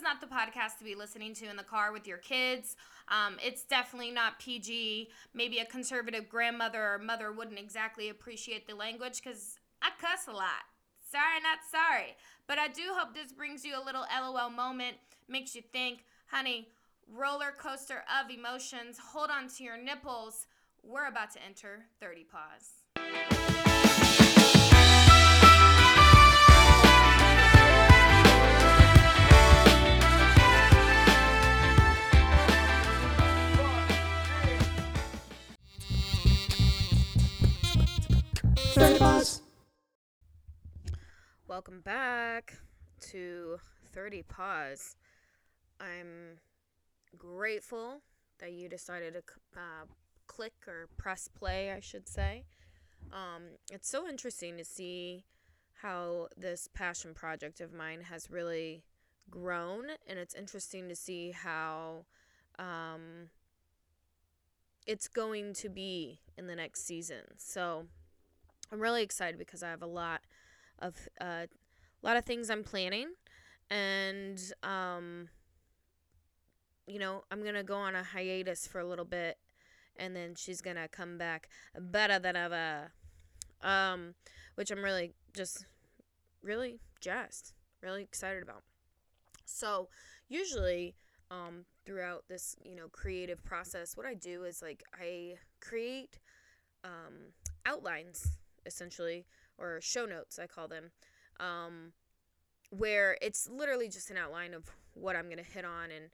is not the podcast to be listening to in the car with your kids. Um, it's definitely not PG. Maybe a conservative grandmother or mother wouldn't exactly appreciate the language because I cuss a lot. Sorry, not sorry. But I do hope this brings you a little LOL moment, makes you think, honey, roller coaster of emotions. Hold on to your nipples. We're about to enter 30 Pause. Welcome back to 30 Pause. I'm grateful that you decided to uh, click or press play, I should say. Um, it's so interesting to see how this passion project of mine has really grown, and it's interesting to see how um, it's going to be in the next season. So I'm really excited because I have a lot of uh, a lot of things I'm planning, and um, you know I'm gonna go on a hiatus for a little bit, and then she's gonna come back better than ever, um, which I'm really just really jazzed, really excited about. So usually. Um, throughout this, you know, creative process, what I do is like I create um, outlines essentially or show notes, I call them, um, where it's literally just an outline of what I'm going to hit on and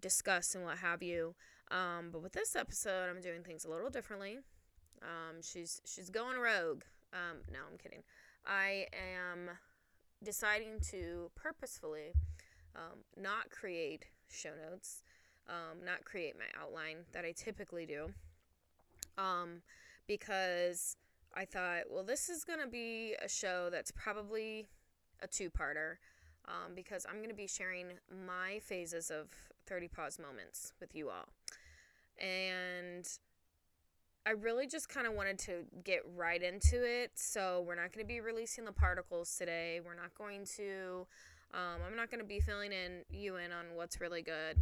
discuss and what have you. Um, but with this episode, I'm doing things a little differently. Um, she's she's going rogue. Um, no, I'm kidding. I am deciding to purposefully um, not create show notes, um, not create my outline that I typically do, um, because I thought, well, this is going to be a show that's probably a two parter um, because I'm going to be sharing my phases of 30 pause moments with you all. And I really just kind of wanted to get right into it. So we're not going to be releasing the particles today. We're not going to, um, I'm not going to be filling in you in on what's really good.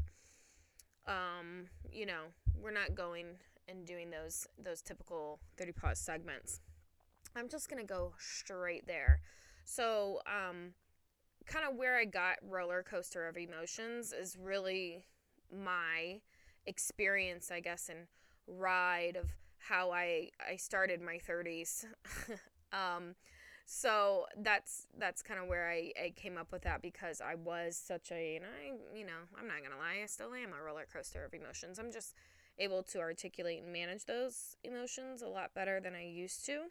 Um, you know, we're not going and doing those those typical 30 pause segments. I'm just to go straight there. So, um kind of where I got roller coaster of emotions is really my experience, I guess, and ride of how I I started my 30s. um so that's that's kind of where I, I came up with that because I was such a and I you know I'm not gonna lie I still am a roller coaster of emotions I'm just able to articulate and manage those emotions a lot better than I used to.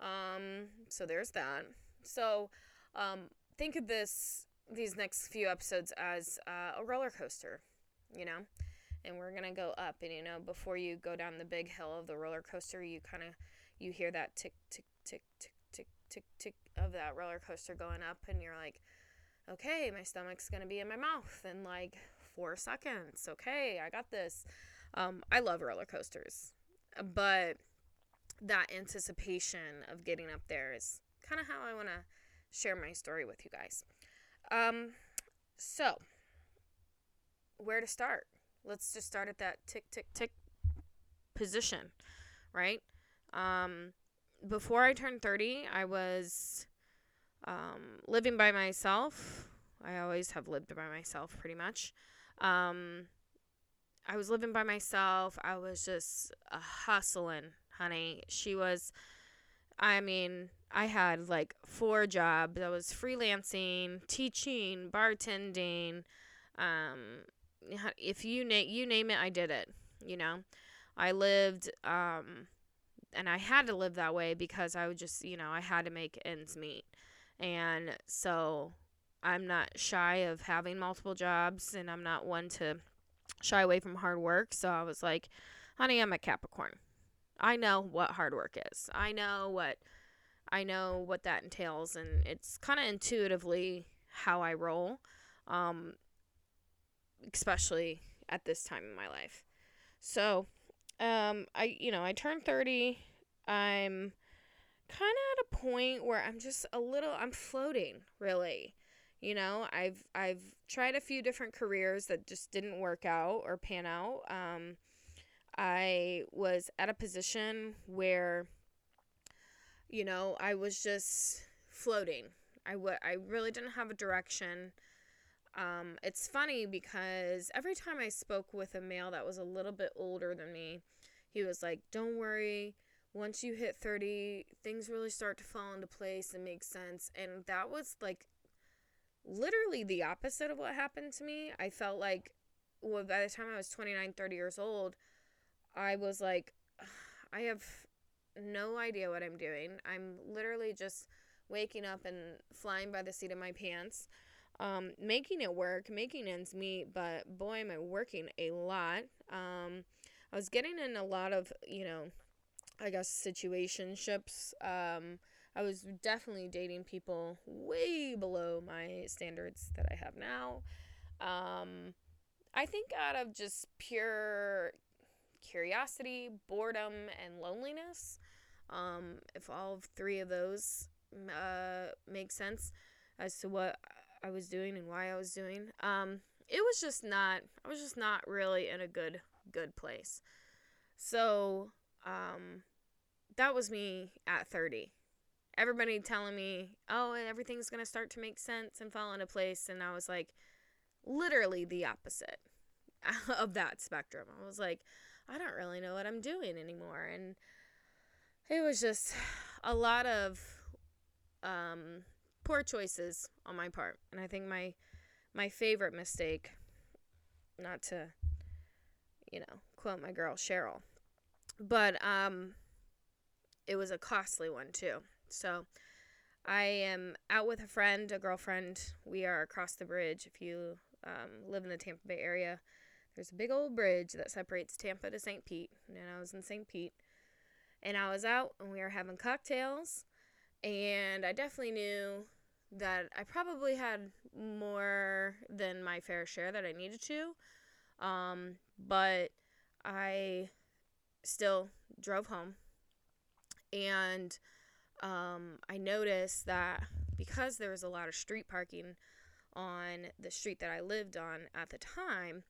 Um, so there's that. So um, think of this these next few episodes as uh, a roller coaster, you know, and we're gonna go up. And you know, before you go down the big hill of the roller coaster, you kind of you hear that tick tick tick tick tick tick tick of that roller coaster going up, and you're like, okay, my stomach's gonna be in my mouth in like four seconds. Okay, I got this. Um, I love roller coasters, but that anticipation of getting up there is kind of how I want to share my story with you guys. Um, so, where to start? Let's just start at that tick, tick, tick position, right? Um, before I turned 30, I was um, living by myself. I always have lived by myself pretty much. Um, I was living by myself. I was just uh, hustling, honey. She was, I mean, I had like four jobs. I was freelancing, teaching, bartending. Um, if you name you name it, I did it. You know, I lived, um, and I had to live that way because I would just, you know, I had to make ends meet, and so I'm not shy of having multiple jobs, and I'm not one to shy away from hard work. So I was like, honey, I'm a Capricorn. I know what hard work is. I know what I know what that entails and it's kind of intuitively how I roll. Um especially at this time in my life. So, um I you know, I turned 30. I'm kind of at a point where I'm just a little I'm floating, really. You know, I've I've tried a few different careers that just didn't work out or pan out. Um, I was at a position where, you know, I was just floating. I, w- I really didn't have a direction. Um, it's funny because every time I spoke with a male that was a little bit older than me, he was like, Don't worry. Once you hit 30, things really start to fall into place and make sense. And that was like literally the opposite of what happened to me. I felt like, well, by the time I was 29, 30 years old, I was like, I have no idea what I'm doing. I'm literally just waking up and flying by the seat of my pants, um, making it work, making ends meet, but boy, am I working a lot. Um, I was getting in a lot of, you know, I guess situationships. Um, I was definitely dating people way below my standards that I have now. Um, I think out of just pure curiosity, boredom, and loneliness. Um, if all three of those uh, make sense as to what I was doing and why I was doing, um, it was just not. I was just not really in a good good place. So um, that was me at thirty. Everybody telling me, "Oh, everything's gonna start to make sense and fall into place," and I was like, literally the opposite of that spectrum. I was like, I don't really know what I'm doing anymore. And it was just a lot of um, poor choices on my part. And I think my my favorite mistake, not to, you know, quote my girl Sheryl, but um, it was a costly one too. So I am out with a friend, a girlfriend. We are across the bridge. If you um, live in the Tampa Bay area, there's a big old bridge that separates Tampa to St. Pete, and I was in St. Pete. And I was out and we were having cocktails, and I definitely knew that I probably had more than my fair share that I needed to. Um, but I still drove home, and um, I noticed that because there was a lot of street parking on the street that I lived on at the time,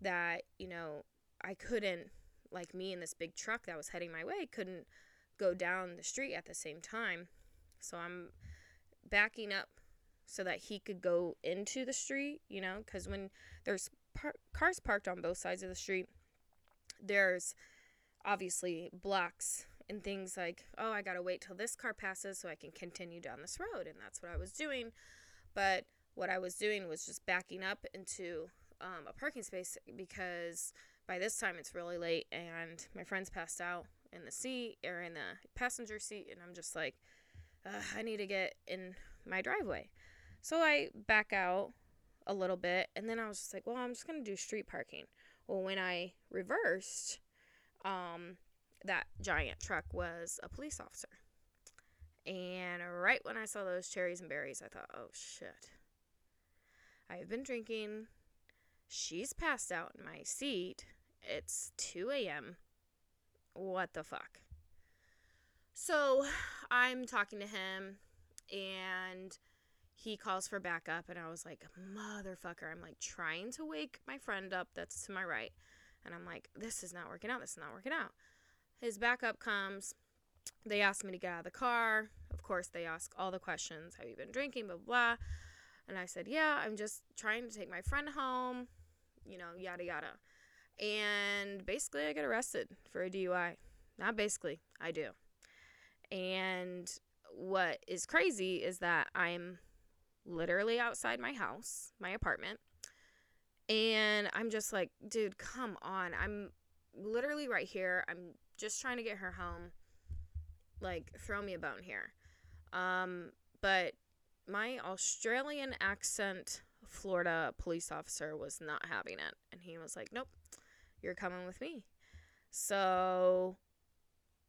that, you know, I couldn't, like me in this big truck that was heading my way, couldn't go down the street at the same time. So I'm backing up so that he could go into the street, you know, because when there's par- cars parked on both sides of the street, there's obviously blocks and things like, oh, I gotta wait till this car passes so I can continue down this road. And that's what I was doing. But what I was doing was just backing up into um, a parking space because by this time it's really late and my friend's passed out in the seat or in the passenger seat and I'm just like I need to get in my driveway. So I back out a little bit and then I was just like, well, I'm just going to do street parking. Well, when I reversed, um, that giant truck was a police officer. And right when I saw those cherries and berries, I thought, oh shit. I've been drinking She's passed out in my seat. It's 2 a.m. What the fuck? So I'm talking to him and he calls for backup and I was like, motherfucker. I'm like trying to wake my friend up that's to my right. And I'm like, this is not working out. This is not working out. His backup comes. They ask me to get out of the car. Of course, they ask all the questions. Have you been drinking? Blah, blah. And I said, yeah, I'm just trying to take my friend home you know, yada yada. And basically, I get arrested for a DUI. Not basically, I do. And what is crazy is that I'm literally outside my house, my apartment. And I'm just like, dude, come on. I'm literally right here. I'm just trying to get her home. Like, throw me a bone here. Um, but my Australian accent Florida police officer was not having it. And he was like, Nope, you're coming with me. So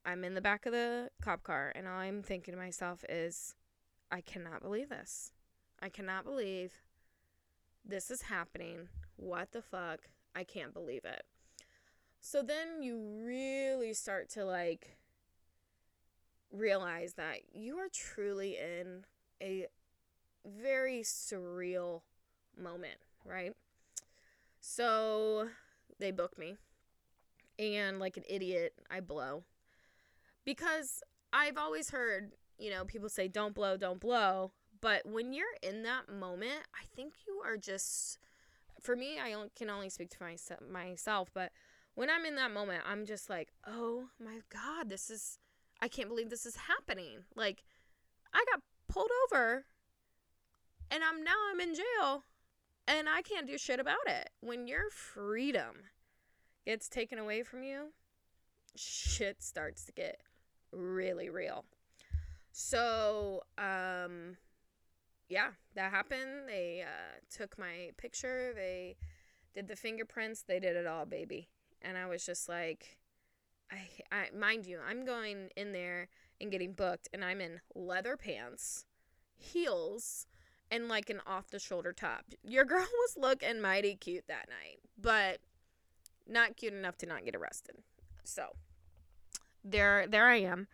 I'm in the back of the cop car, and all I'm thinking to myself is, I cannot believe this. I cannot believe this is happening. What the fuck? I can't believe it. So then you really start to like realize that you are truly in a very surreal moment, right? So they book me. And like an idiot, I blow. Because I've always heard, you know, people say don't blow, don't blow. But when you're in that moment, I think you are just for me, I can only speak to myself, myself, but when I'm in that moment, I'm just like, "Oh my god, this is I can't believe this is happening." Like I got pulled over and I'm now I'm in jail and I can't do shit about it. When your freedom gets taken away from you, shit starts to get really real. So, um, yeah, that happened. They uh, took my picture, they did the fingerprints, they did it all, baby. And I was just like, I, I mind you, I'm going in there and getting booked, and I'm in leather pants, heels, and like an off the shoulder top. Your girl was looking mighty cute that night, but not cute enough to not get arrested. So there there I am.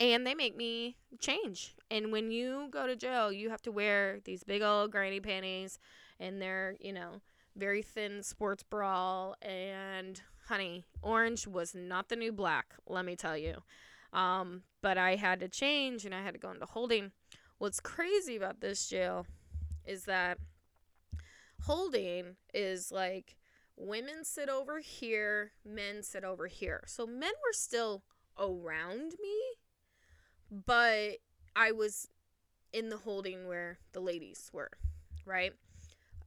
And they make me change. And when you go to jail, you have to wear these big old granny panties and they're, you know, very thin sports bra and honey, orange was not the new black, let me tell you. Um, but I had to change and I had to go into holding. What's crazy about this jail is that holding is like women sit over here, men sit over here. So men were still around me, but I was in the holding where the ladies were, right?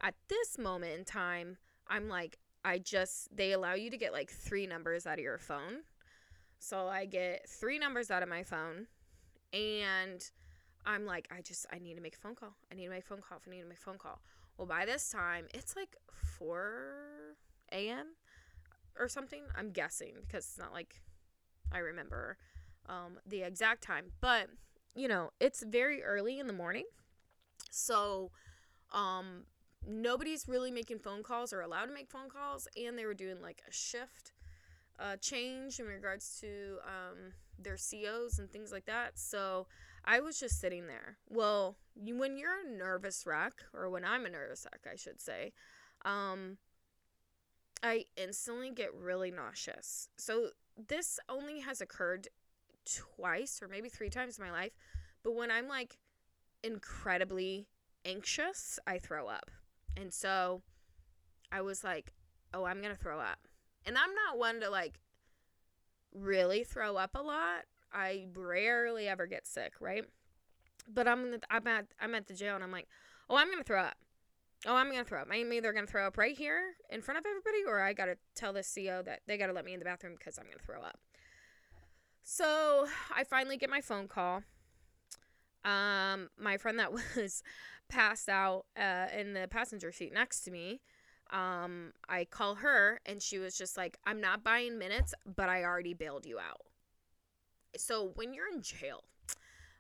At this moment in time, I'm like, I just, they allow you to get like three numbers out of your phone. So I get three numbers out of my phone and I'm like, I just, I need to make a phone call. I need to make a phone call. I need to make a phone call. Well, by this time, it's like 4 a.m. or something. I'm guessing because it's not like I remember um, the exact time. But, you know, it's very early in the morning. So, um, nobody's really making phone calls or allowed to make phone calls. And they were doing like a shift uh, change in regards to um, their COs and things like that. So, I was just sitting there. Well, you, when you're a nervous wreck, or when I'm a nervous wreck, I should say, um, I instantly get really nauseous. So this only has occurred twice or maybe three times in my life, but when I'm like incredibly anxious, I throw up. And so I was like, oh, I'm going to throw up. And I'm not one to like really throw up a lot. I rarely ever get sick, right? But I'm I'm at I'm at the jail and I'm like, oh, I'm gonna throw up. Oh, I'm gonna throw up. I'm either gonna throw up right here in front of everybody, or I gotta tell the CO that they gotta let me in the bathroom because I'm gonna throw up. So I finally get my phone call. Um, my friend that was passed out uh, in the passenger seat next to me. Um, I call her and she was just like, I'm not buying minutes, but I already bailed you out. So when you're in jail,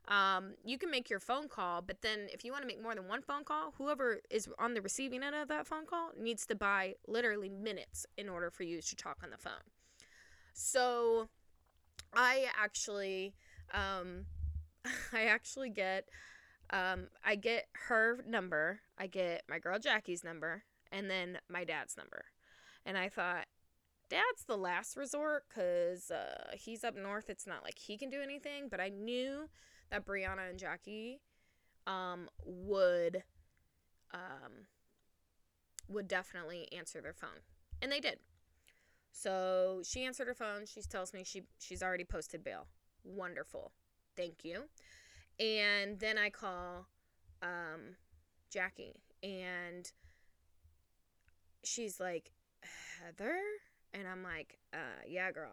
um, you can make your phone call, but then if you want to make more than one phone call, whoever is on the receiving end of that phone call needs to buy literally minutes in order for you to talk on the phone. So I actually, um, I actually get, um, I get her number, I get my girl Jackie's number, and then my dad's number. And I thought, dad's the last resort because uh, he's up north. It's not like he can do anything, but I knew that Brianna and Jackie um, would um, would definitely answer their phone, and they did. So she answered her phone. She tells me she she's already posted bail. Wonderful, thank you. And then I call um, Jackie, and she's like, Heather, and I'm like, uh, yeah, girl,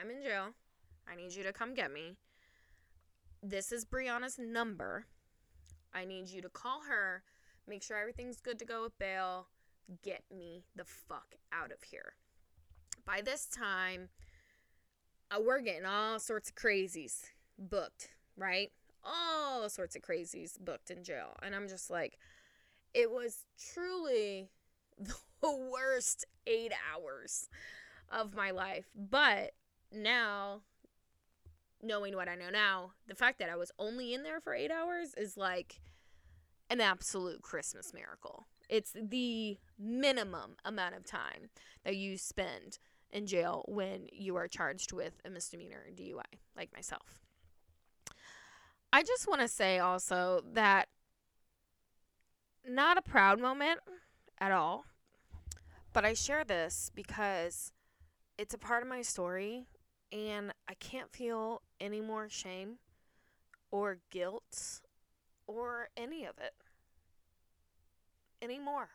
I'm in jail. I need you to come get me this is Brianna's number. I need you to call her, make sure everything's good to go with bail, get me the fuck out of here. By this time, uh, we're getting all sorts of crazies booked, right? All sorts of crazies booked in jail. And I'm just like, it was truly the worst eight hours of my life. But now knowing what I know now, the fact that I was only in there for eight hours is like, an absolute Christmas miracle. It's the minimum amount of time that you spend in jail when you are charged with a misdemeanor DUI, like myself. I just want to say also that not a proud moment at all, but I share this because it's a part of my story and I can't feel any more shame or guilt or any of it anymore.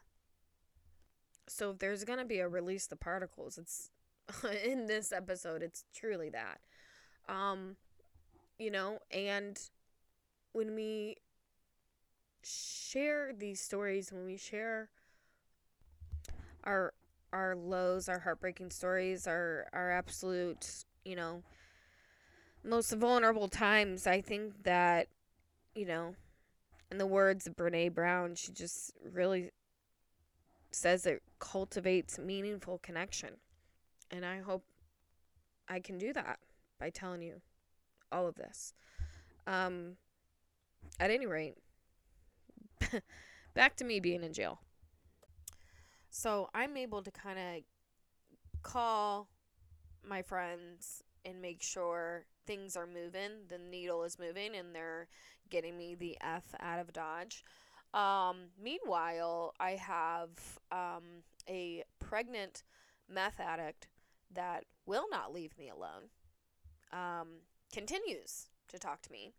So if there's going to be a release the particles, it's in this episode, it's truly that. Um you know, and when we share these stories, when we share our our lows, our heartbreaking stories, our our absolute, you know, most vulnerable times, I think that, you know, in the words of Brene Brown, she just really says it cultivates meaningful connection. And I hope I can do that by telling you all of this. Um, at any rate, back to me being in jail. So I'm able to kind of call my friends and make sure things are moving, the needle is moving, and they're getting me the F out of Dodge. Um, meanwhile, I have um, a pregnant meth addict that will not leave me alone, um, continues to talk to me.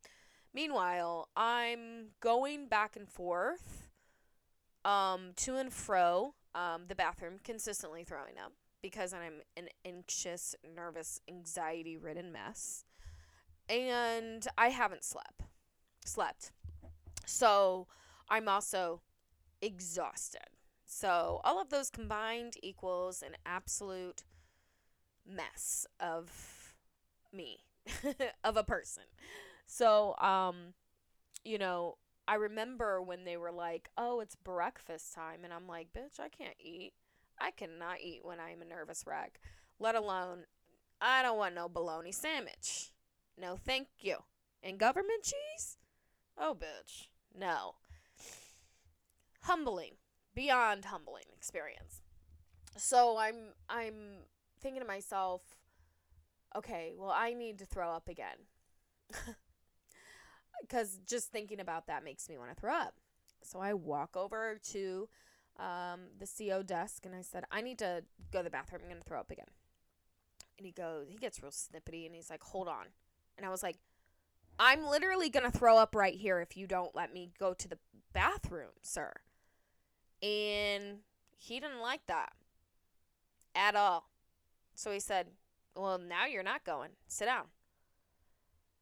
Meanwhile, I'm going back and forth um, to and fro um, the bathroom, consistently throwing up because I'm an anxious, nervous, anxiety ridden mess. And I haven't slept. Slept. So I'm also exhausted. So all of those combined equals an absolute mess of me, of a person. So, um, you know, I remember when they were like, "Oh, it's breakfast time," and I'm like, "Bitch, I can't eat. I cannot eat when I'm a nervous wreck. Let alone, I don't want no bologna sandwich. No, thank you. And government cheese? Oh, bitch, no. Humbling, beyond humbling experience. So I'm I'm thinking to myself, okay, well, I need to throw up again. Because just thinking about that makes me want to throw up. So I walk over to um, the CO desk and I said, I need to go to the bathroom. I'm going to throw up again. And he goes, he gets real snippety and he's like, hold on. And I was like, I'm literally going to throw up right here if you don't let me go to the bathroom, sir. And he didn't like that at all. So he said, Well, now you're not going. Sit down.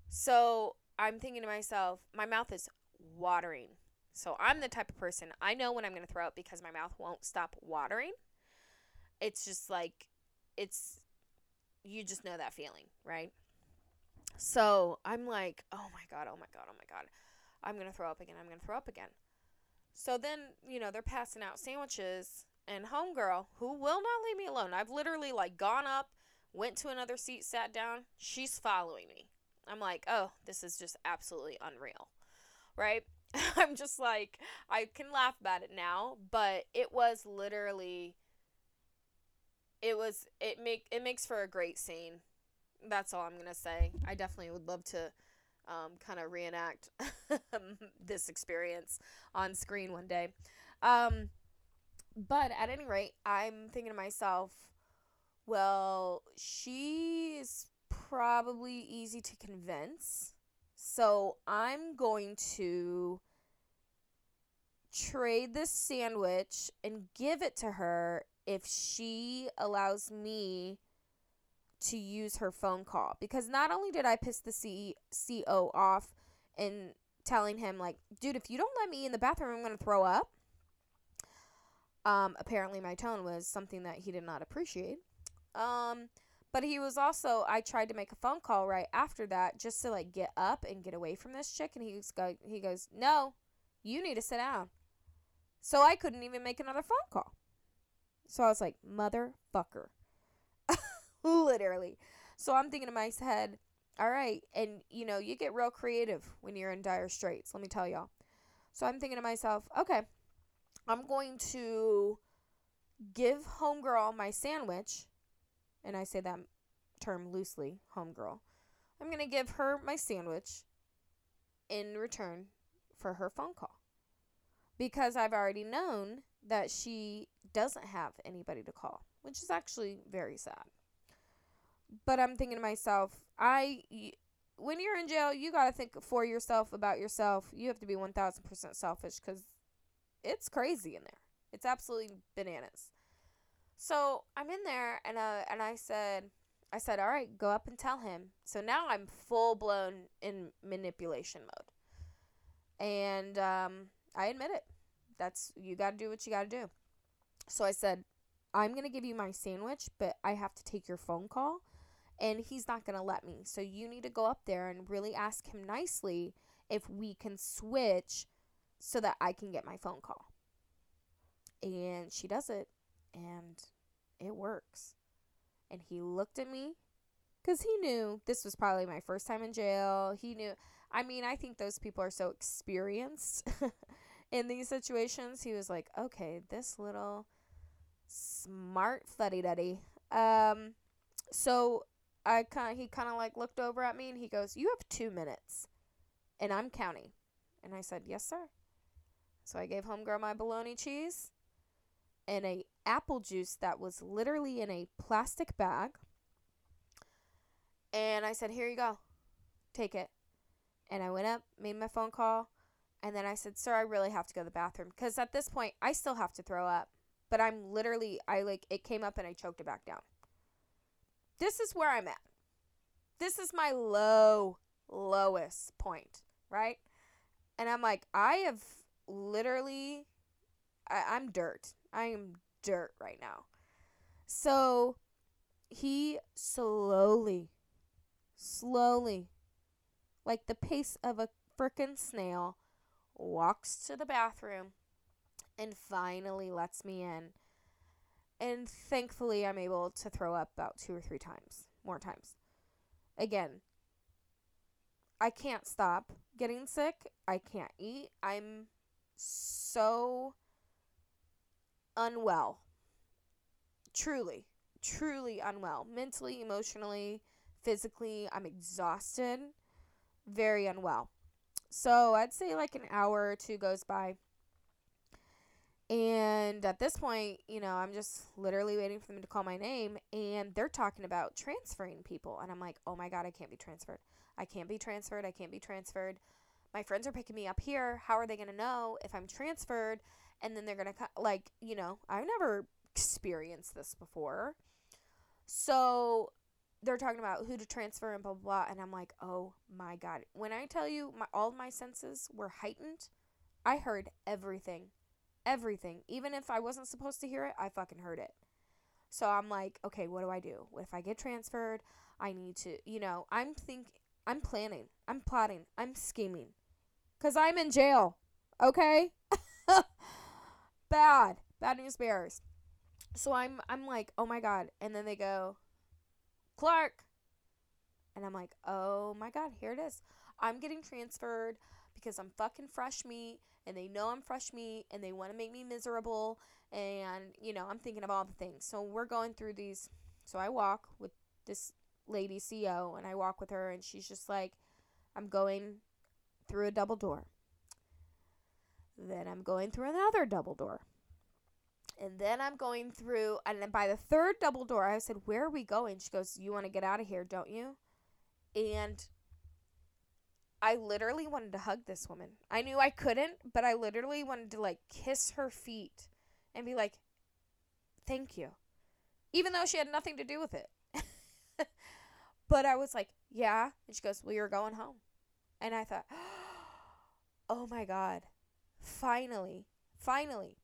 So I'm thinking to myself, my mouth is watering. So I'm the type of person, I know when I'm going to throw up because my mouth won't stop watering. It's just like, it's, you just know that feeling, right? So I'm like, oh my God, oh my God, oh my God. I'm going to throw up again. I'm going to throw up again. So then, you know, they're passing out sandwiches and homegirl who will not leave me alone. I've literally like gone up, went to another seat, sat down. She's following me. I'm like, oh, this is just absolutely unreal. Right? I'm just like, I can laugh about it now, but it was literally it was it make it makes for a great scene. That's all I'm gonna say. I definitely would love to um, kind of reenact this experience on screen one day. Um, but at any rate, I'm thinking to myself, well, she's probably easy to convince. So I'm going to trade this sandwich and give it to her if she allows me to use her phone call because not only did I piss the C- CO off and telling him like, dude, if you don't let me in the bathroom, I'm going to throw up. Um, apparently my tone was something that he did not appreciate. Um, but he was also I tried to make a phone call right after that just to like get up and get away from this chick and he go he goes, "No, you need to sit down." So I couldn't even make another phone call. So I was like, "Motherfucker." Literally. So I'm thinking to my head, "All right, and you know, you get real creative when you're in dire straits, let me tell y'all." So I'm thinking to myself, okay, I'm going to give homegirl my sandwich, and I say that term loosely, homegirl. I'm going to give her my sandwich in return for her phone call. Because I've already known that she doesn't have anybody to call, which is actually very sad. But I'm thinking to myself, I when you're in jail, you got to think for yourself about yourself. You have to be 1000% selfish cuz it's crazy in there. It's absolutely bananas. So, I'm in there and uh and I said I said, "All right, go up and tell him." So now I'm full blown in manipulation mode. And um I admit it. That's you got to do what you got to do. So I said, I'm to give you my sandwich, but I have to take your phone call. And he's not to let me. So you need to go up there and really ask him nicely if we can switch so that I can get my phone call. And she does it. And it works. And he looked at me because he knew this was probably my first time in jail. He knew. I mean, I think those people are so experienced in these situations. He was like, okay, this little smart fuddy duddy. Um, so I kind he kind of like looked over at me and he goes, "You have two minutes," and I'm counting. And I said, "Yes, sir." So I gave homegirl my bologna cheese and a apple juice that was literally in a plastic bag. And I said, "Here you go, take it." And I went up, made my phone call, and then I said, "Sir, I really have to go to the bathroom because at this point I still have to throw up." but I'm literally I like it came up and I choked it back down. This is where I'm at. This is my low lowest point, right? And I'm like, I have literally I, I'm dirt. I am dirt right now. So he slowly, slowly, like the pace of a frickin' snail, walks to the bathroom and finally lets me in. And thankfully, I'm able to throw up about two or three times, more times. Again, I can't stop getting sick. I can't eat. I'm so unwell. Truly, truly unwell. Mentally, emotionally, physically, I'm exhausted. Very unwell. So I'd say like an hour or two goes by. And at this point, you know, I'm just literally waiting for them to call my name and they're talking about transferring people. And I'm like, oh my God, I can't be transferred. I can't be transferred. I can't be transferred. My friends are picking me up here. How are they going to know if I'm transferred? And then they're going to, like, you know, I've never experienced this before. So they're talking about who to transfer and blah, blah, blah. And I'm like, oh my God. When I tell you my, all my senses were heightened, I heard everything everything. Even if I wasn't supposed to hear it, I fucking heard it. So I'm like, okay, what do I do? If I get transferred, I need to, you know, I'm think I'm planning. I'm plotting. I'm scheming. Cuz I'm in jail. Okay? Bad. Bad news bears. So I'm I'm like, "Oh my god." And then they go, "Clark." And I'm like, "Oh my god, here it is. I'm getting transferred because I'm fucking fresh meat and they know I'm fresh meat and they want to make me miserable and you know I'm thinking of all the things. So we're going through these. So I walk with this lady CEO and I walk with her and she's just like I'm going through a double door. Then I'm going through another double door. And then I'm going through, and then by the third double door, I said, Where are we going? She goes, You want to get out of here, don't you? And I literally wanted to hug this woman. I knew I couldn't, but I literally wanted to like kiss her feet and be like, thank you. Even though she had nothing to do with it. but I was like, yeah. And she goes, well, you're going home. And I thought, oh my God. Finally. Finally.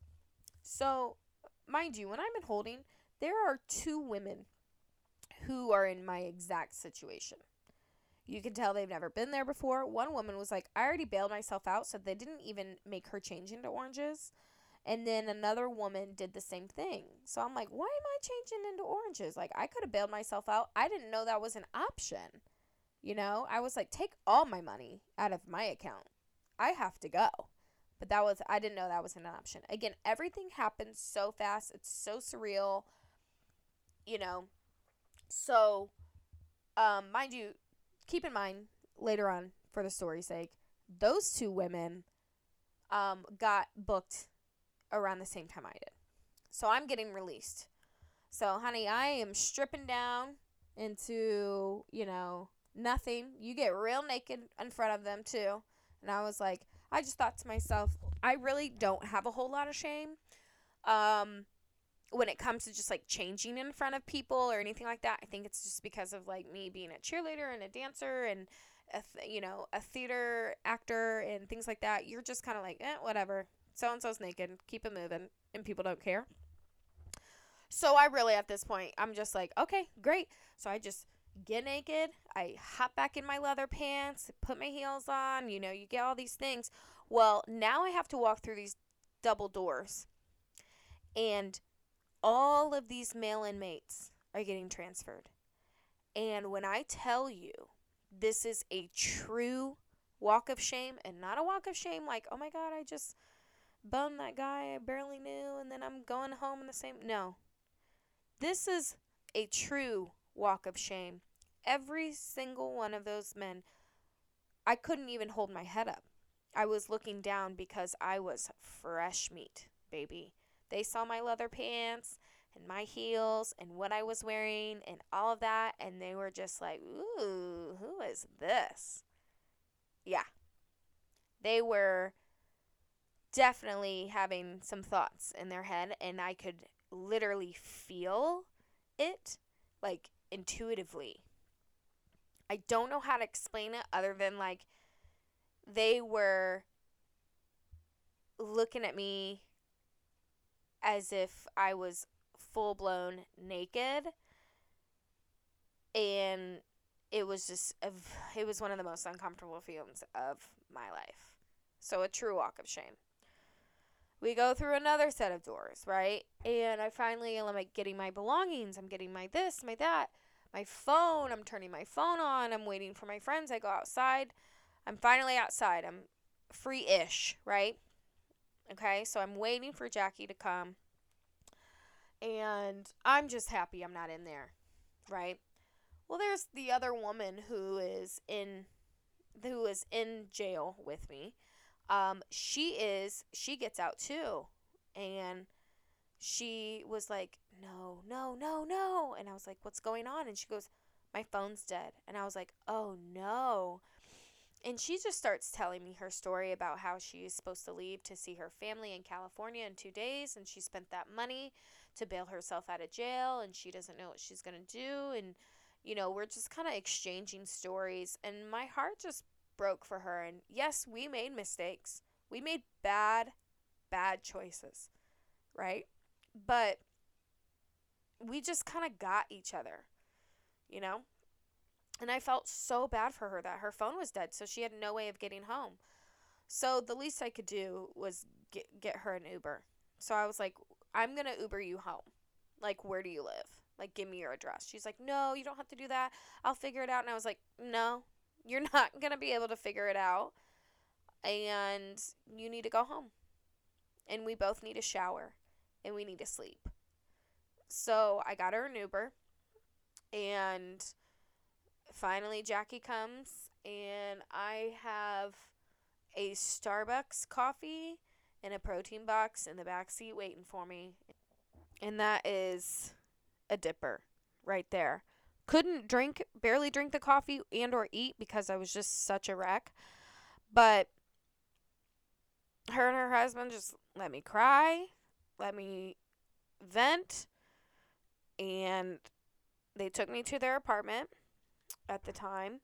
So, mind you, when I'm in holding, there are two women who are in my exact situation. You can tell they've never been there before. One woman was like, I already bailed myself out, so they didn't even make her change into oranges. And then another woman did the same thing. So I'm like, why am I changing into oranges? Like, I could have bailed myself out. I didn't know that was an option. You know, I was like, take all my money out of my account. I have to go. But that was I didn't know that was an option. Again, everything happens so fast. It's so surreal. You know. So um mind you, keep in mind later on for the story's sake, those two women um got booked around the same time I did. So I'm getting released. So honey, I am stripping down into, you know, nothing. You get real naked in front of them too. And I was like, I just thought to myself, I really don't have a whole lot of shame. Um, when it comes to just like changing in front of people or anything like that, I think it's just because of like me being a cheerleader and a dancer and a th- you know a theater actor and things like that. You're just kind of like, eh, whatever. So and so's naked, keep it moving, and people don't care. So I really at this point, I'm just like, okay, great. So I just get naked. I hop back in my leather pants, put my heels on. You know, you get all these things. Well, now I have to walk through these double doors. And all of these male inmates are getting transferred. And when I tell you this is a true walk of shame and not a walk of shame like, oh my God, I just bummed that guy I barely knew and then I'm going home in the same. No. This is a true walk of shame. Every single one of those men, I couldn't even hold my head up. I was looking down because I was fresh meat, baby. They saw my leather pants and my heels and what I was wearing and all of that, and they were just like, ooh, who is this? Yeah. They were definitely having some thoughts in their head, and I could literally feel it like intuitively. I don't know how to explain it other than like they were looking at me as if I was full blown naked and it was just it was one of the most uncomfortable feelings of my life. So a true walk of shame. We go through another set of doors, right? And I finally am like getting my belongings. I'm getting my this, my that, my phone. I'm turning my phone on. I'm waiting for my friends. I go outside. I'm finally outside. I'm free ish, right? Okay, so I'm waiting for Jackie to come. And I'm just happy I'm not in there, right? Well, there's the other woman who is in who is in jail with me um, she is she gets out too, and she was like, "No, no, no, no," and I was like, "What's going on?" And she goes, "My phone's dead," and I was like, "Oh no." And she just starts telling me her story about how she's supposed to leave to see her family in California in two days, and she spent that money to bail herself out of jail, and she doesn't know what she's going to do. And, you know, we're just kind of exchanging stories, and my heart just broke for her. And yes, we made mistakes. We made bad, bad choices, right? But we just kind of got each other, you know? And I felt so bad for her that her phone was dead, so she had no way of getting home. So the least I could do was get, get her an Uber. So I was like, I'm going to Uber you home. Like, where do you live? Like, give me your address. She's like, no, you don't have to do that. I'll figure it out. And I was like, no, you're not going to be able to figure it out. And you need to go home. And we both need a shower. And we need to sleep. So I got her an Uber. And finally, Jackie comes. And I have a Starbucks coffee and a protein box in the back seat waiting for me. And that is a dipper right there couldn't drink barely drink the coffee and or eat because I was just such a wreck. But her and her husband just let me cry, let me vent, and they took me to their apartment at the time.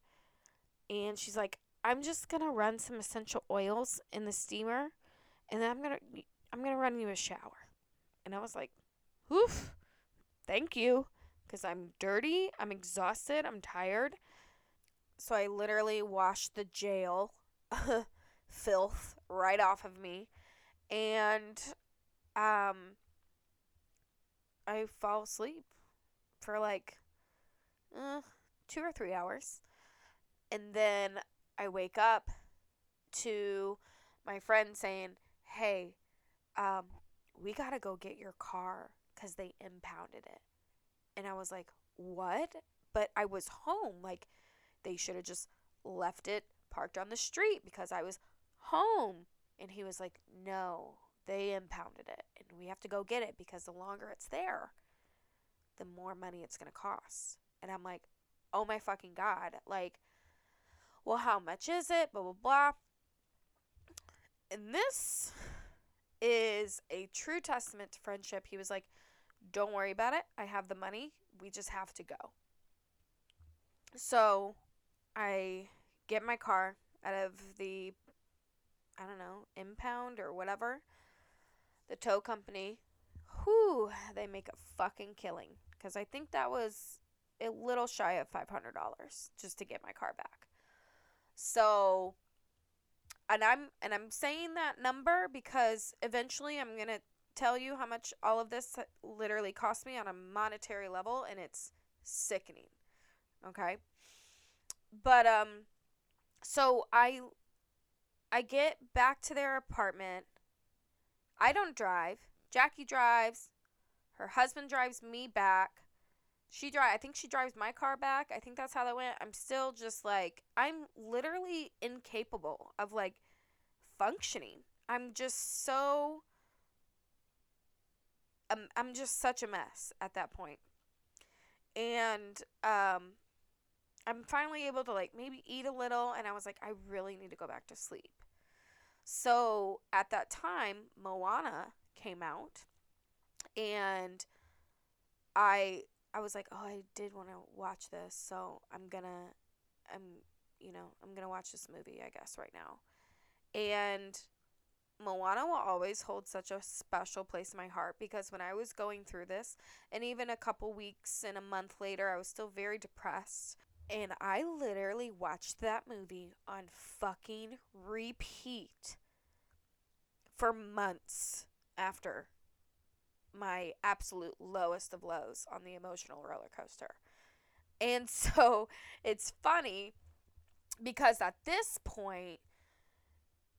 And she's like, "I'm just going to run some essential oils in the steamer and then I'm going to I'm going to run you a shower." And I was like, "Oof. Thank you." because I'm dirty, I'm exhausted, I'm tired. So I literally washed the jail filth right off of me. And um I fall asleep for like uh, 2 or 3 hours. And then I wake up to my friend saying, hey, um, we got to go get your car because they impounded it. And I was like, what? But I was home. Like, they should have just left it parked on the street because I was home. And he was like, no, they impounded it. And we have to go get it because the longer it's there, the more money it's going to cost. And I'm like, oh my fucking God. Like, well, how much is it? Blah, blah, blah. And this is a true testament to friendship. He was like, don't worry about it. I have the money. We just have to go. So I get my car out of the, I don't know, impound or whatever. The tow company. Whew, they make a fucking killing. Because I think that was a little shy of $500 just to get my car back. So and I'm and I'm saying that number because eventually I'm going to tell you how much all of this literally cost me on a monetary level and it's sickening. Okay? But um so I I get back to their apartment. I don't drive. Jackie drives. Her husband drives me back. She drive I think she drives my car back. I think that's how that went. I'm still just like I'm literally incapable of like functioning. I'm just so I'm I'm just such a mess at that point. And um I'm finally able to like maybe eat a little and I was like I really need to go back to sleep. So at that time Moana came out and I I was like, "Oh, I did want to watch this, so I'm to I'm you know, I'm to watch this movie, I guess right now." And Moana will always hold such a special place in my heart because when I was going through this, and even a couple weeks and a month later, I was still very depressed. And I literally watched that movie on fucking repeat for months after my absolute lowest of lows on the emotional roller coaster. And so it's funny because at this point,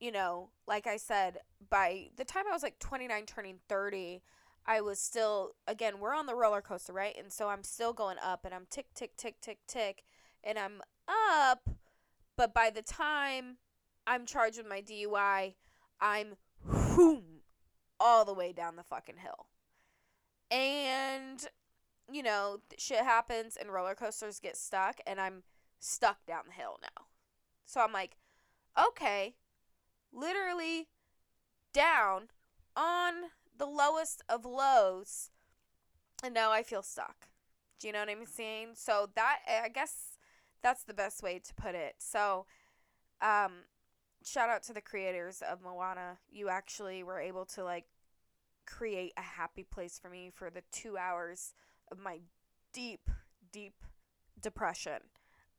you know, like I said, by the time I was like 29 turning 30, I was still again, we're on the roller coaster, right? And so I'm still going up and I'm tick tick tick tick tick and I'm up, but by the time I'm charged with my DUI, I'm whoom all the way down the fucking hill. And you know, shit happens and roller coasters get stuck and I'm stuck down the hill now. So I'm like, okay, literally down on the lowest of lows and now I feel stuck. Do you know what I'm saying? So that I guess that's the best way to put it. So um shout out to the creators of Moana. You actually were able to like create a happy place for me for the 2 hours of my deep deep depression.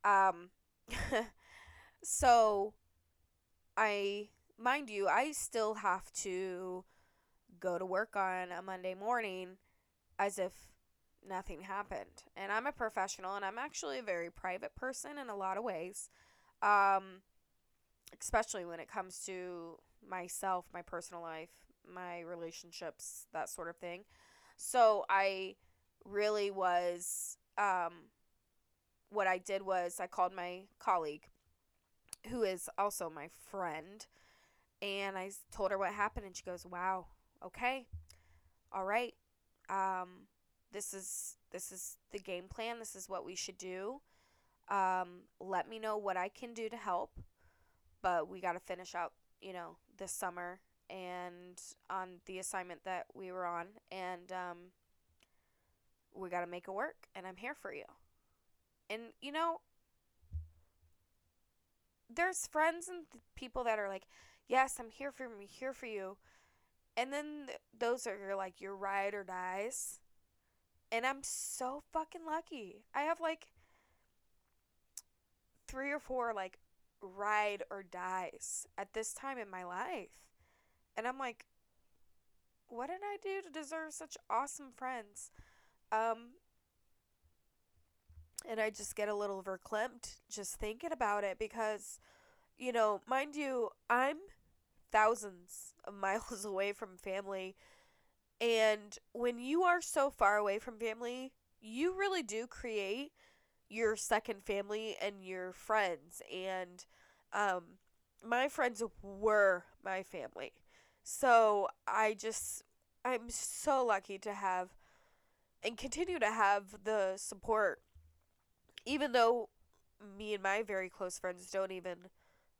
Um so I mind you, I still have to go to work on a Monday morning as if nothing happened. And I'm a professional and I'm actually a very private person in a lot of ways. Um, especially when it comes to myself, my personal life, my relationships, that sort of thing. So I really was um, what I did was I called my colleague who is also my friend and I told her what happened, and she goes, "Wow, okay, all right, um, this is this is the game plan. This is what we should do. Um, let me know what I can do to help, but we got to finish out, you know, this summer and on the assignment that we were on, and um, we got to make it work. And I'm here for you. And you know, there's friends and people that are like, yes, I'm here for me, here for you. And then th- those are like your ride or dies. And I'm so fucking lucky. I have like three or four like ride or dies at this time in my life. And I'm like, what did I do to deserve such awesome friends? Um, and I just get a little verklempt just thinking about it because, you know, mind you, I'm thousands of miles away from family. And when you are so far away from family, you really do create your second family and your friends. And um, my friends were my family. So I just, I'm so lucky to have and continue to have the support, even though me and my very close friends don't even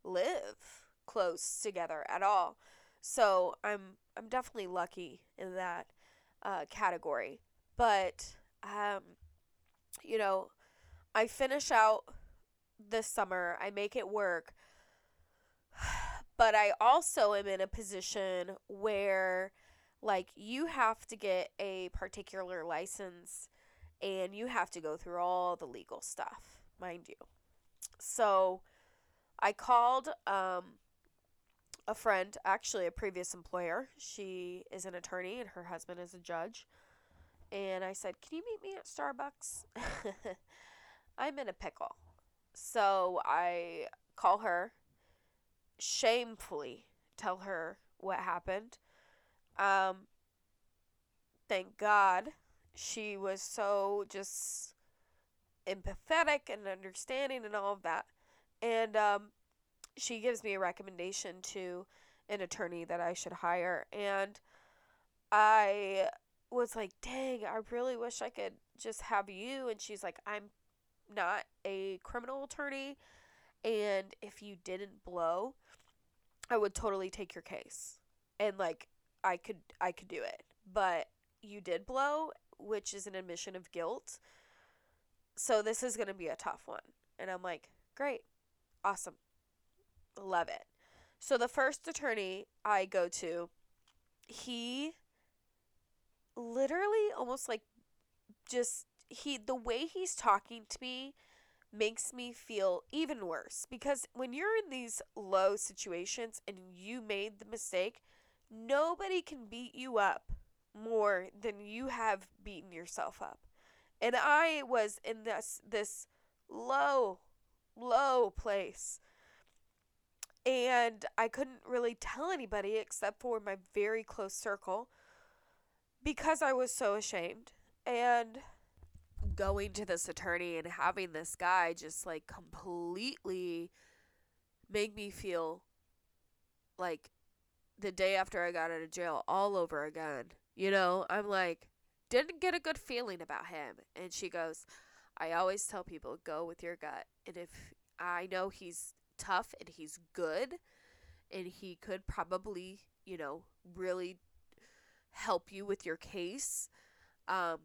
live close together at all. So I'm I'm definitely lucky in that uh, category. But um, you know, I finish out this summer. I make it work. But I also am in a position where like you have to get a particular license and you have to go through all the legal stuff, mind you. So I called um, a friend, actually a previous employer. She is an attorney and her husband is a judge. And I said, Can you meet me at Starbucks? I'm in a pickle. So I call her, shamefully tell her what happened. Um, thank God she was so just empathetic and understanding and all of that. And um, she gives me a recommendation to an attorney that I should hire. And I was like, dang, I really wish I could just have you. And she's like, I'm not a criminal attorney. And if you didn't blow, I would totally take your case. And like, I could, I could do it. But you did blow, which is an admission of guilt. So this is going to be a tough one. And I'm like, great, awesome. Love it. So the first attorney I go to, he literally almost like just he the way he's talking to me makes me feel even worse because when you're in these low situations and you made the mistake, nobody can beat you up more than you have beaten yourself up. And I was in this this low low place and I couldn't really tell anybody except for my very close circle because I was so ashamed. And going to this attorney and having this guy just like completely make me feel like the day after I got out of jail all over again. You know, I'm like, didn't get a good feeling about him. And she goes, I always tell people, go with your gut. And if I know he's tough and he's good and he could probably, you know, really help you with your case. Um,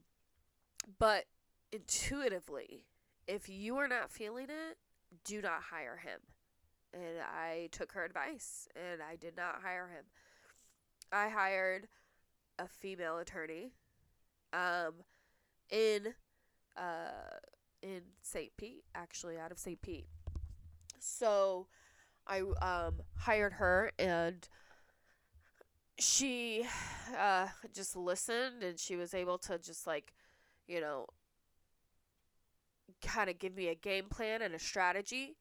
but intuitively, if you are not feeling it, do not hire him. And I took her advice and I did not hire him. I hired a female attorney um, in uh, in St. Pete, actually out of St. Pete. So I um, hired her and she uh, just listened and she was able to just like, you know, kind of give me a game plan and a strategy.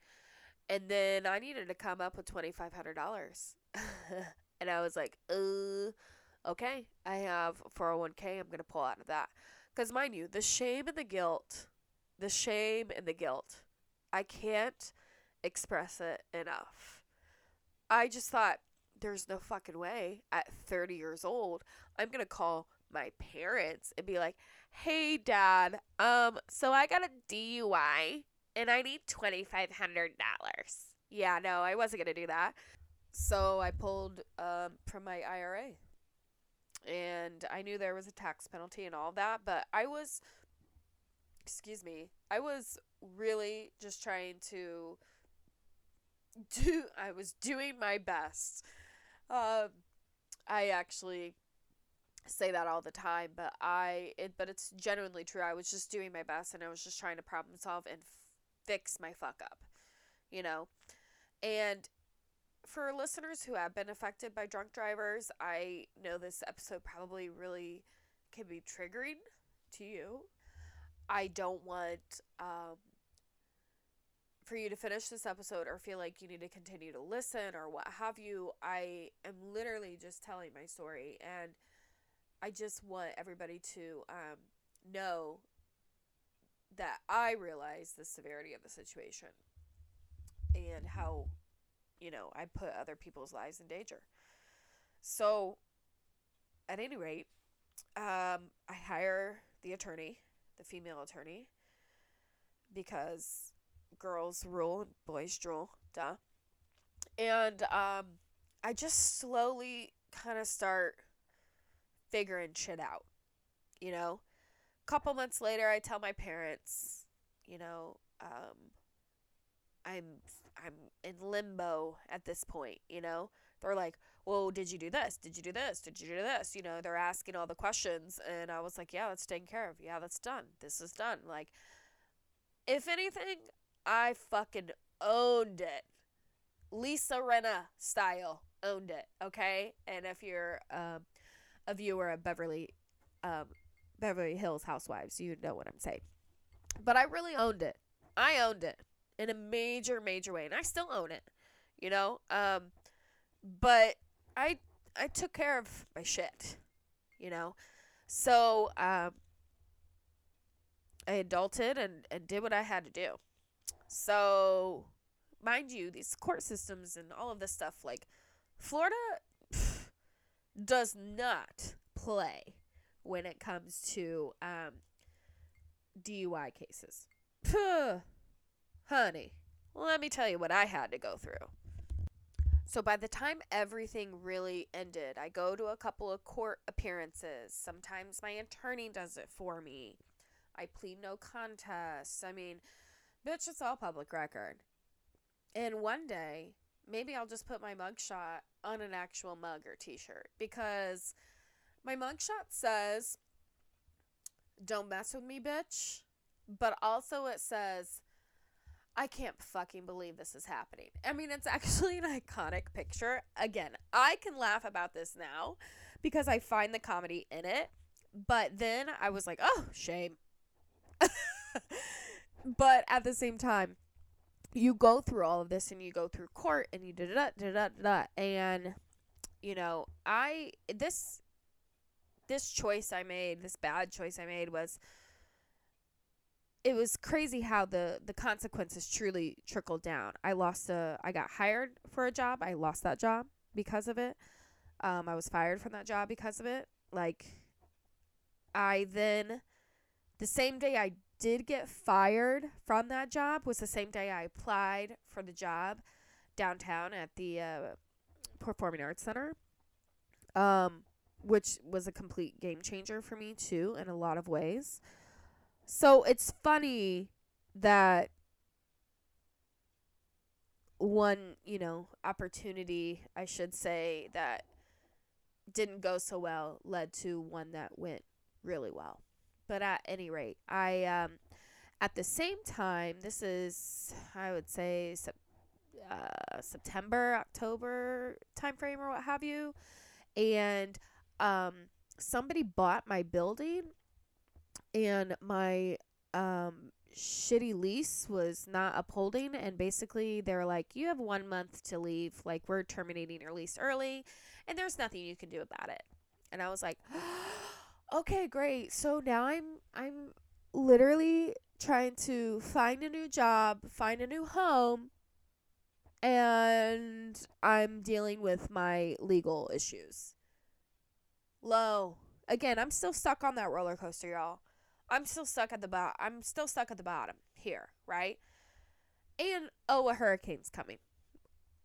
And then I needed to come up with $2,500. and I was like, uh, okay, I have 401k. I'm going to pull out of that. Because, mind you, the shame and the guilt, the shame and the guilt, I can't express it enough. I just thought, there's no fucking way at 30 years old I'm going to call my parents and be like, "Hey dad, um so I got a DUI and I need $2500." Yeah, no, I wasn't going to do that. So I pulled um from my IRA. And I knew there was a tax penalty and all that, but I was excuse me, I was really just trying to do I was doing my best. Um I actually say that all the time, but I it but it's genuinely true. I was just doing my best and I was just trying to problem solve and f- fix my fuck up. You know. And for listeners who have been affected by drunk drivers, I know this episode probably really can be triggering to you. I don't want um for you to finish this episode or feel like you need to continue to listen or what have you, I am literally just telling my story and I just want everybody to um, know that I realize the severity of the situation and how, you know, I put other people's lives in danger. So, at any rate, um, I hire the attorney, the female attorney, because girls rule and boys drool, duh. And um, I just slowly kind of start figuring shit out, you know. A Couple months later, I tell my parents, you know, um, I'm I'm in limbo at this point, you know. They're like, "Well, did you do this? Did you do this? Did you do this?" You know, they're asking all the questions, and I was like, "Yeah, that's taken care of. Yeah, that's done. This is done." Like, if anything, I fucking owned it. Lisa Rinna style owned it, okay? And if you're um, a viewer of Beverly um, Beverly Hills Housewives, you know what I'm saying. But I really owned it. I owned it in a major, major way, and I still own it. You know, um, but I I took care of my shit. You know, so um, I adulted and and did what I had to do. So, mind you, these court systems and all of this stuff, like Florida pff, does not play when it comes to um, DUI cases. Puh, honey, let me tell you what I had to go through. So by the time everything really ended, I go to a couple of court appearances. Sometimes my attorney does it for me. I plead no contest. I mean, bitch, it's all public record. And one day, maybe I'll just put my mugshot on an actual mug or t shirt because my mugshot says, Don't mess with me, bitch. But also it says, I can't fucking believe this is happening. I mean, it's actually an iconic picture. Again, I can laugh about this now because I find the comedy in it. But then I was like, oh, shame. but at the same time, you go through all of this and you go through court and you da da da da da and you know, I this this choice I made, this bad choice I made was it was crazy how the the consequences truly trickled down. I lost a I got hired for a job. I lost that job because of it. Um I was fired from that job because of it. Like I then the same day I did get fired from that job was the same day I applied for the job downtown at the uh, Performing Arts Center. Um which was a complete game changer for me too in a lot of ways. So it's funny that one, you know, opportunity, I should say, that didn't go so well led to one that went really well. But at any rate, I um at the same time, this is I would say sep- uh, September, October timeframe or what have you, and um, somebody bought my building and my um, shitty lease was not upholding and basically they're like you have one month to leave like we're terminating your lease early and there's nothing you can do about it. And i was like okay great so now i'm i'm literally trying to find a new job find a new home and i'm dealing with my legal issues low. Again, I'm still stuck on that roller coaster, y'all. I'm still stuck at the bottom. I'm still stuck at the bottom here, right? And oh, a hurricane's coming.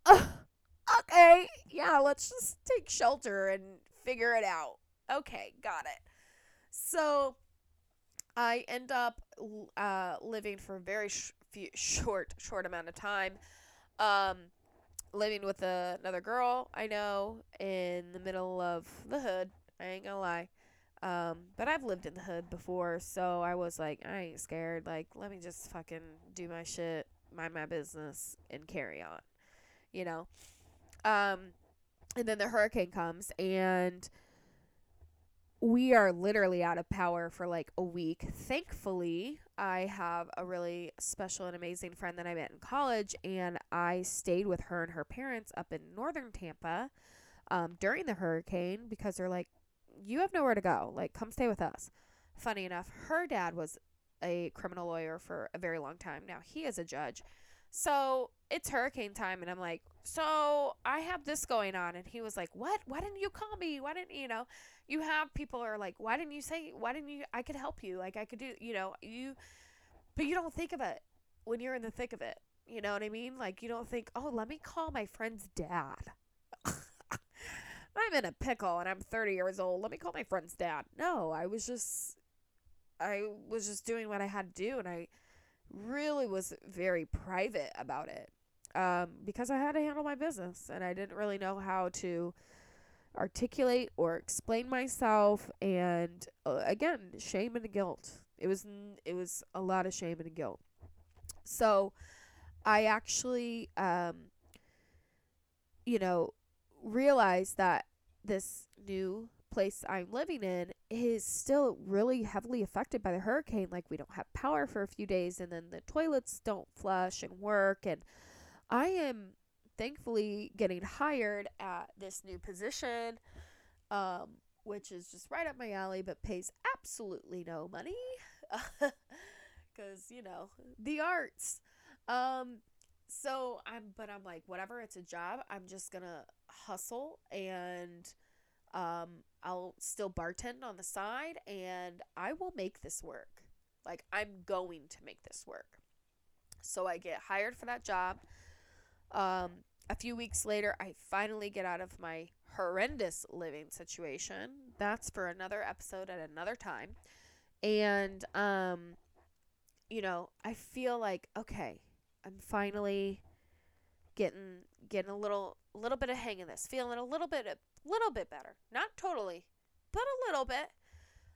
okay, yeah, let's just take shelter and figure it out. Okay, got it. So I end up uh, living for a very sh- few, short, short amount of time. Um, living with a, another girl I know in the middle of the hood I ain't gonna lie. Um, but I've lived in the hood before, so I was like, I ain't scared. Like, let me just fucking do my shit, mind my business, and carry on. You know? Um, and then the hurricane comes, and we are literally out of power for like a week. Thankfully, I have a really special and amazing friend that I met in college, and I stayed with her and her parents up in northern Tampa um, during the hurricane because they're like, you have nowhere to go. Like, come stay with us. Funny enough, her dad was a criminal lawyer for a very long time. Now he is a judge. So it's hurricane time, and I'm like, so I have this going on. And he was like, what? Why didn't you call me? Why didn't you know? You have people are like, why didn't you say? Why didn't you? I could help you. Like I could do. You know you, but you don't think of it when you're in the thick of it. You know what I mean? Like you don't think, oh, let me call my friend's dad. I'm in a pickle and I'm 30 years old. Let me call my friend's dad. No, I was just I was just doing what I had to do and I really was very private about it. Um, because I had to handle my business and I didn't really know how to articulate or explain myself and uh, again, shame and guilt. It was it was a lot of shame and guilt. So, I actually um you know, realized that this new place I'm living in is still really heavily affected by the hurricane. Like, we don't have power for a few days, and then the toilets don't flush and work. And I am thankfully getting hired at this new position, um, which is just right up my alley, but pays absolutely no money. Because, you know, the arts. Um, so I'm, but I'm like, whatever, it's a job. I'm just gonna hustle and um, I'll still bartend on the side and I will make this work. Like, I'm going to make this work. So I get hired for that job. Um, a few weeks later, I finally get out of my horrendous living situation. That's for another episode at another time. And, um, you know, I feel like, okay, I'm finally getting getting a little little bit of hang of this, feeling a little bit a little bit better. Not totally, but a little bit.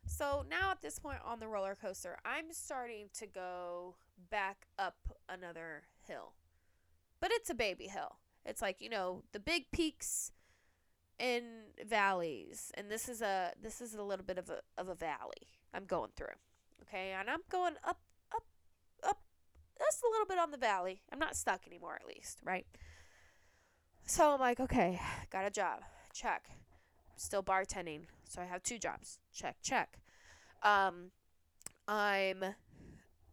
So now at this point on the roller coaster, I'm starting to go back up another hill. But it's a baby hill. It's like, you know, the big peaks and valleys. And this is a this is a little bit of a of a valley I'm going through. Okay? And I'm going up up up just a little bit on the valley. I'm not stuck anymore, at least, right? So I'm like, okay, got a job. Check. Still bartending. So I have two jobs. Check, check. Um, I'm,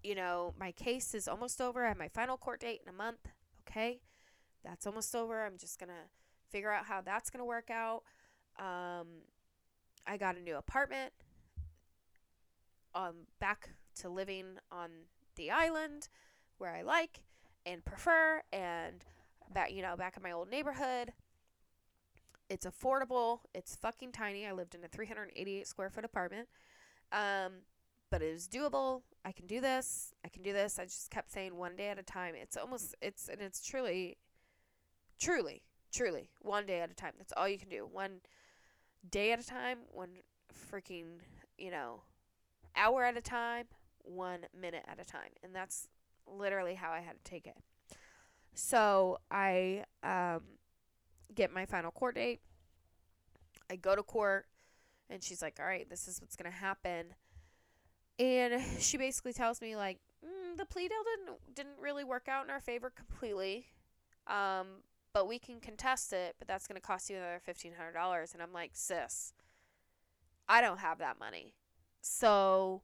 you know, my case is almost over. I have my final court date in a month. Okay. That's almost over. I'm just going to figure out how that's going to work out. Um, I got a new apartment. Um, back to living on the island where I like and prefer and back you know back in my old neighborhood. It's affordable. It's fucking tiny. I lived in a 388 square foot apartment. Um, but it was doable. I can do this. I can do this. I just kept saying one day at a time. It's almost it's and it's truly truly truly one day at a time that's all you can do one day at a time one freaking you know hour at a time one minute at a time and that's literally how I had to take it. So I um, get my final court date. I go to court, and she's like, "All right, this is what's gonna happen." And she basically tells me like, mm, "The plea deal didn't didn't really work out in our favor completely, um, but we can contest it. But that's gonna cost you another fifteen hundred dollars." And I'm like, "Sis, I don't have that money, so."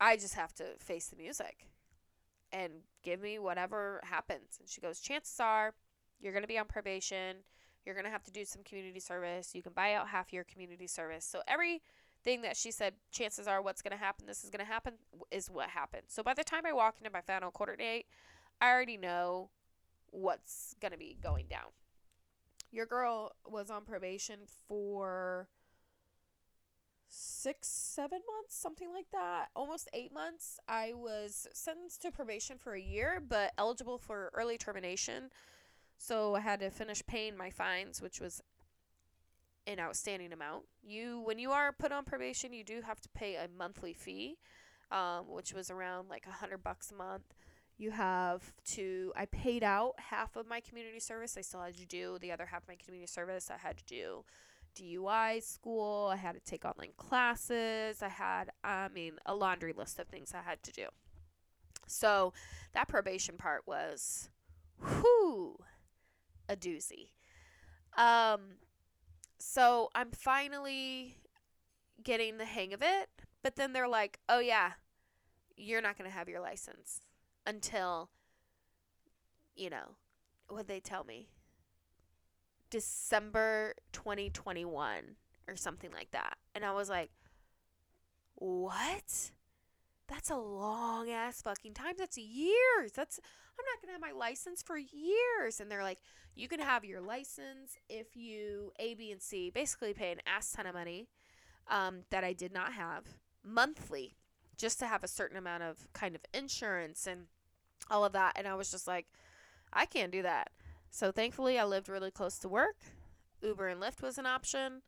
I just have to face the music and give me whatever happens. And she goes, Chances are you're going to be on probation. You're going to have to do some community service. You can buy out half your community service. So everything that she said, chances are what's going to happen, this is going to happen, is what happened. So by the time I walk into my final quarter date, I already know what's going to be going down. Your girl was on probation for six, seven months, something like that, almost eight months. I was sentenced to probation for a year, but eligible for early termination. So I had to finish paying my fines, which was an outstanding amount. You, when you are put on probation, you do have to pay a monthly fee, um, which was around like a hundred bucks a month. You have to. I paid out half of my community service. I still had to do the other half of my community service. I had to do DUI school. I had to take online classes. I had, I mean, a laundry list of things I had to do. So that probation part was, whoo, a doozy. Um, so I'm finally getting the hang of it, but then they're like, oh, yeah, you're not going to have your license until, you know, what they tell me? December 2021 or something like that. And I was like, what? That's a long ass fucking time. That's years. That's I'm not going to have my license for years. And they're like, you can have your license if you A, B, and C basically pay an ass ton of money um, that I did not have monthly just to have a certain amount of kind of insurance and all of that. And I was just like, I can't do that. So thankfully, I lived really close to work. Uber and Lyft was an option.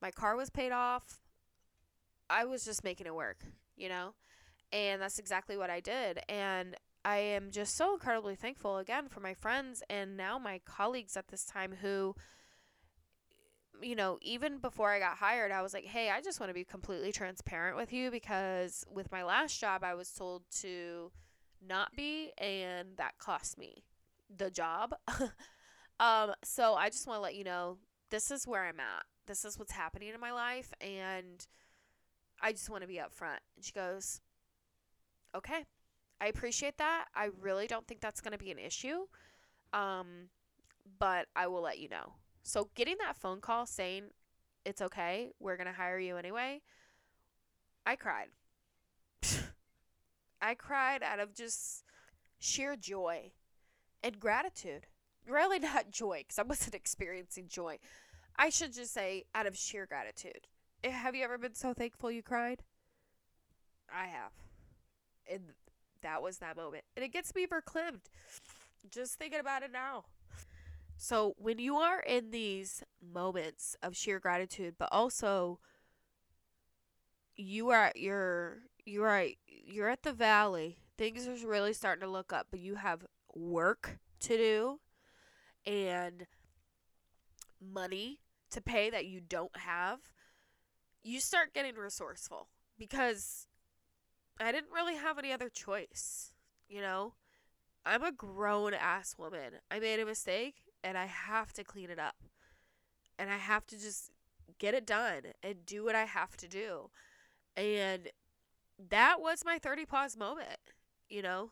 My car was paid off. I was just making it work, you know? And that's exactly what I did. And I am just so incredibly thankful again for my friends and now my colleagues at this time who, you know, even before I got hired, I was like, hey, I just want to be completely transparent with you because with my last job, I was told to not be, and that cost me the job. um, so I just want to let you know this is where I'm at. This is what's happening in my life, and I just want to be upfront. And she goes, Okay, I appreciate that. I really don't think that's going to be an issue, um, but I will let you know. So, getting that phone call saying it's okay, we're going to hire you anyway, I cried. I cried out of just sheer joy and gratitude. Really not joy, because I wasn't experiencing joy. I should just say out of sheer gratitude. Eh, have you ever been so thankful you cried? I have. And that was that moment. And it gets me verklempt. Just thinking about it now. So when you are in these moments of sheer gratitude, but also you are at your you're right you're at the valley. Things are really starting to look up, but you have work to do and money to pay that you don't have, you start getting resourceful because I didn't really have any other choice, you know? I'm a grown ass woman. I made a mistake and I have to clean it up. And I have to just get it done and do what I have to do. And that was my 30 pause moment, you know?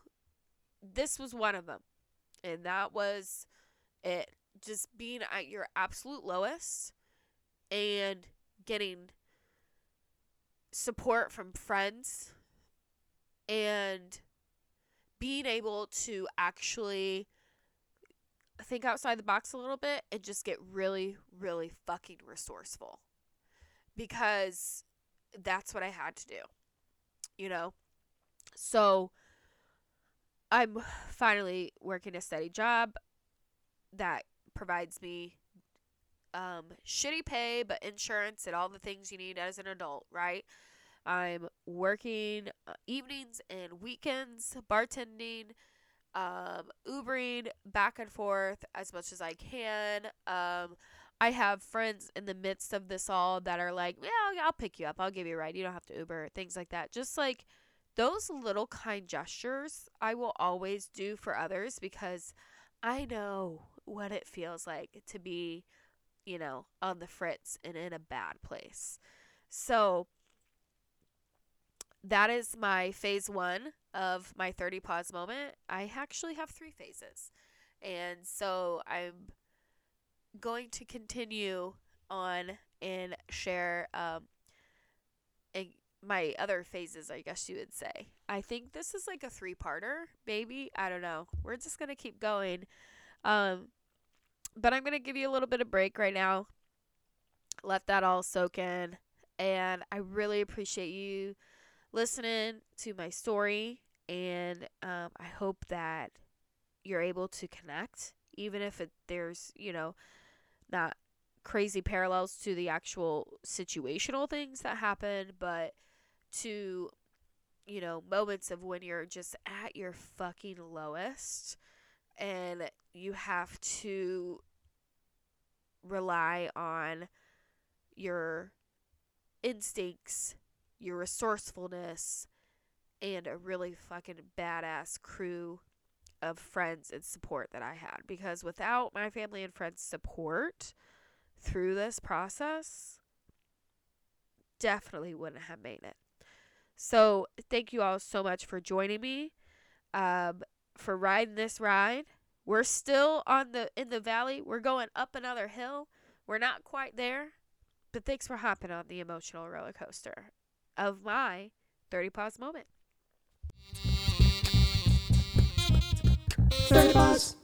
this was one of them. And that was it. Just being at your absolute lowest and getting support from friends and being able to actually think outside the box a little bit and just get really, really fucking resourceful. Because that's what I had to do. You know? So I'm finally working a steady job that provides me um, shitty pay, but insurance and all the things you need as an adult, right? I'm working uh, evenings and weekends, bartending, um, Ubering back and forth as much as I can. Um, I have friends in the midst of this all that are like, yeah, I'll pick you up. I'll give you a ride. You don't have to Uber, things like that. Just like those little kind gestures I will always do for others because I know what it feels like to be, you know, on the fritz and in a bad place. So that is my phase one of my 30 pause moment. I actually have three phases. And so I'm going to continue on and share um, and my other phases, I guess you would say. I think this is like a three parter, maybe. I don't know. We're just gonna keep going. Um but I'm gonna give you a little bit of break right now. Let that all soak in. And I really appreciate you listening to my story and um, I hope that you're able to connect, even if it, there's, you know, not crazy parallels to the actual situational things that happen, but to you know moments of when you're just at your fucking lowest and you have to rely on your instincts, your resourcefulness, and a really fucking badass crew of friends and support that I had. Because without my family and friends' support through this process, definitely wouldn't have made it. So, thank you all so much for joining me, um, for riding this ride. We're still on the in the valley. We're going up another hill. We're not quite there, but thanks for hopping on the emotional roller coaster of my 30 pause moment. 30 Paws.